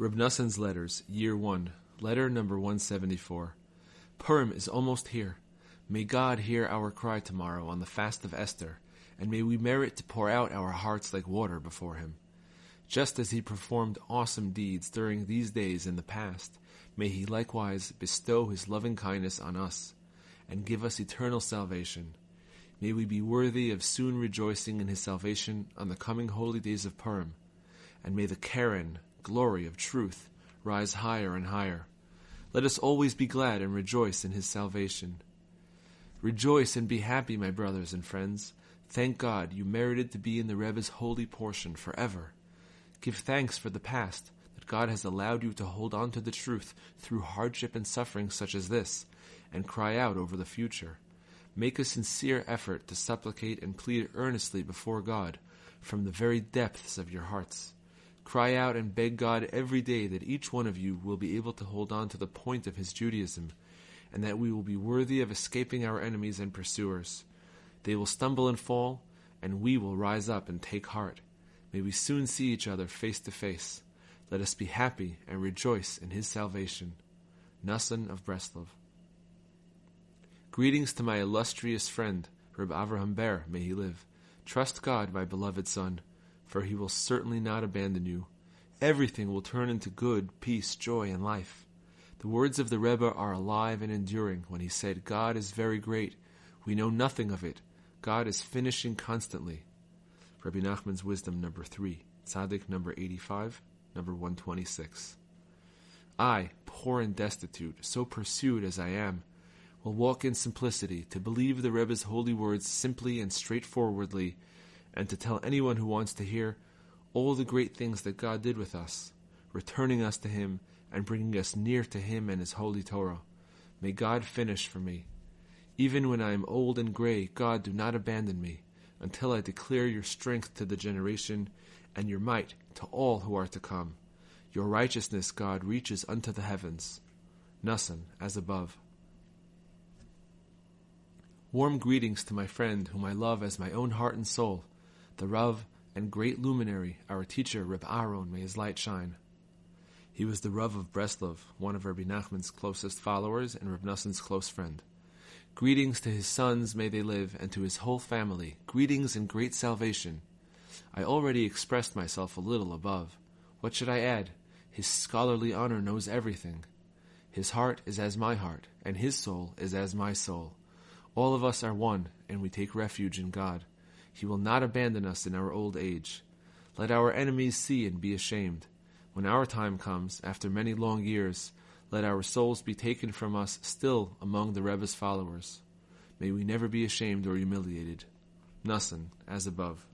Reb Noson's Letters, Year 1, Letter number 174. Purim is almost here. May God hear our cry tomorrow on the fast of Esther, and may we merit to pour out our hearts like water before Him. Just as He performed awesome deeds during these days in the past, may He likewise bestow His loving kindness on us, and give us eternal salvation. May we be worthy of soon rejoicing in His salvation on the coming holy days of Purim, and may the keren, glory of truth, rise higher and higher. Let us always be glad and rejoice in His salvation. Rejoice and be happy, my brothers and friends. Thank God you merited to be in the Rebbe's holy portion forever. Give thanks for the past, that God has allowed you to hold on to the truth through hardship and suffering such as this, and cry out over the future. Make a sincere effort to supplicate and plead earnestly before God from the very depths of your hearts. Cry out and beg God every day that each one of you will be able to hold on to the point of his Judaism, and that we will be worthy of escaping our enemies and pursuers. They will stumble and fall, and we will rise up and take heart. May we soon see each other face to face. Let us be happy and rejoice in his salvation. Noson of Breslov. Greetings to my illustrious friend, Reb Avraham Ber, may he live. Trust God, my beloved son, for he will certainly not abandon you. Everything will turn into good, peace, joy, and life. The words of the Rebbe are alive and enduring when he said, God is very great. We know nothing of it. God is finishing constantly. Rabbi Nachman's Wisdom number 3, Tzaddik number 85, number 126. I, poor and destitute, so pursued as I am, will walk in simplicity to believe the Rebbe's holy words simply and straightforwardly, and to tell anyone who wants to hear all the great things that God did with us, returning us to Him and bringing us near to Him and His holy Torah. May God finish for me. Even when I am old and gray, God, do not abandon me until I declare your strength to the generation and your might to all who are to come. Your righteousness, God, reaches unto the heavens. Noson, as above. Warm greetings to my friend, whom I love as my own heart and soul, the Rav and great luminary, our teacher, Reb Aaron, may his light shine. He was the Rav of Breslov, one of Rabbi Nachman's closest followers and Reb Noson's close friend. Greetings to his sons, may they live, and to his whole family. Greetings and great salvation. I already expressed myself a little above. What should I add? His scholarly honor knows everything. His heart is as my heart, and his soul is as my soul. All of us are one, and we take refuge in God. He will not abandon us in our old age. Let our enemies see and be ashamed. When our time comes, after many long years, let our souls be taken from us still among the Rebbe's followers. May we never be ashamed or humiliated. Noson, as above.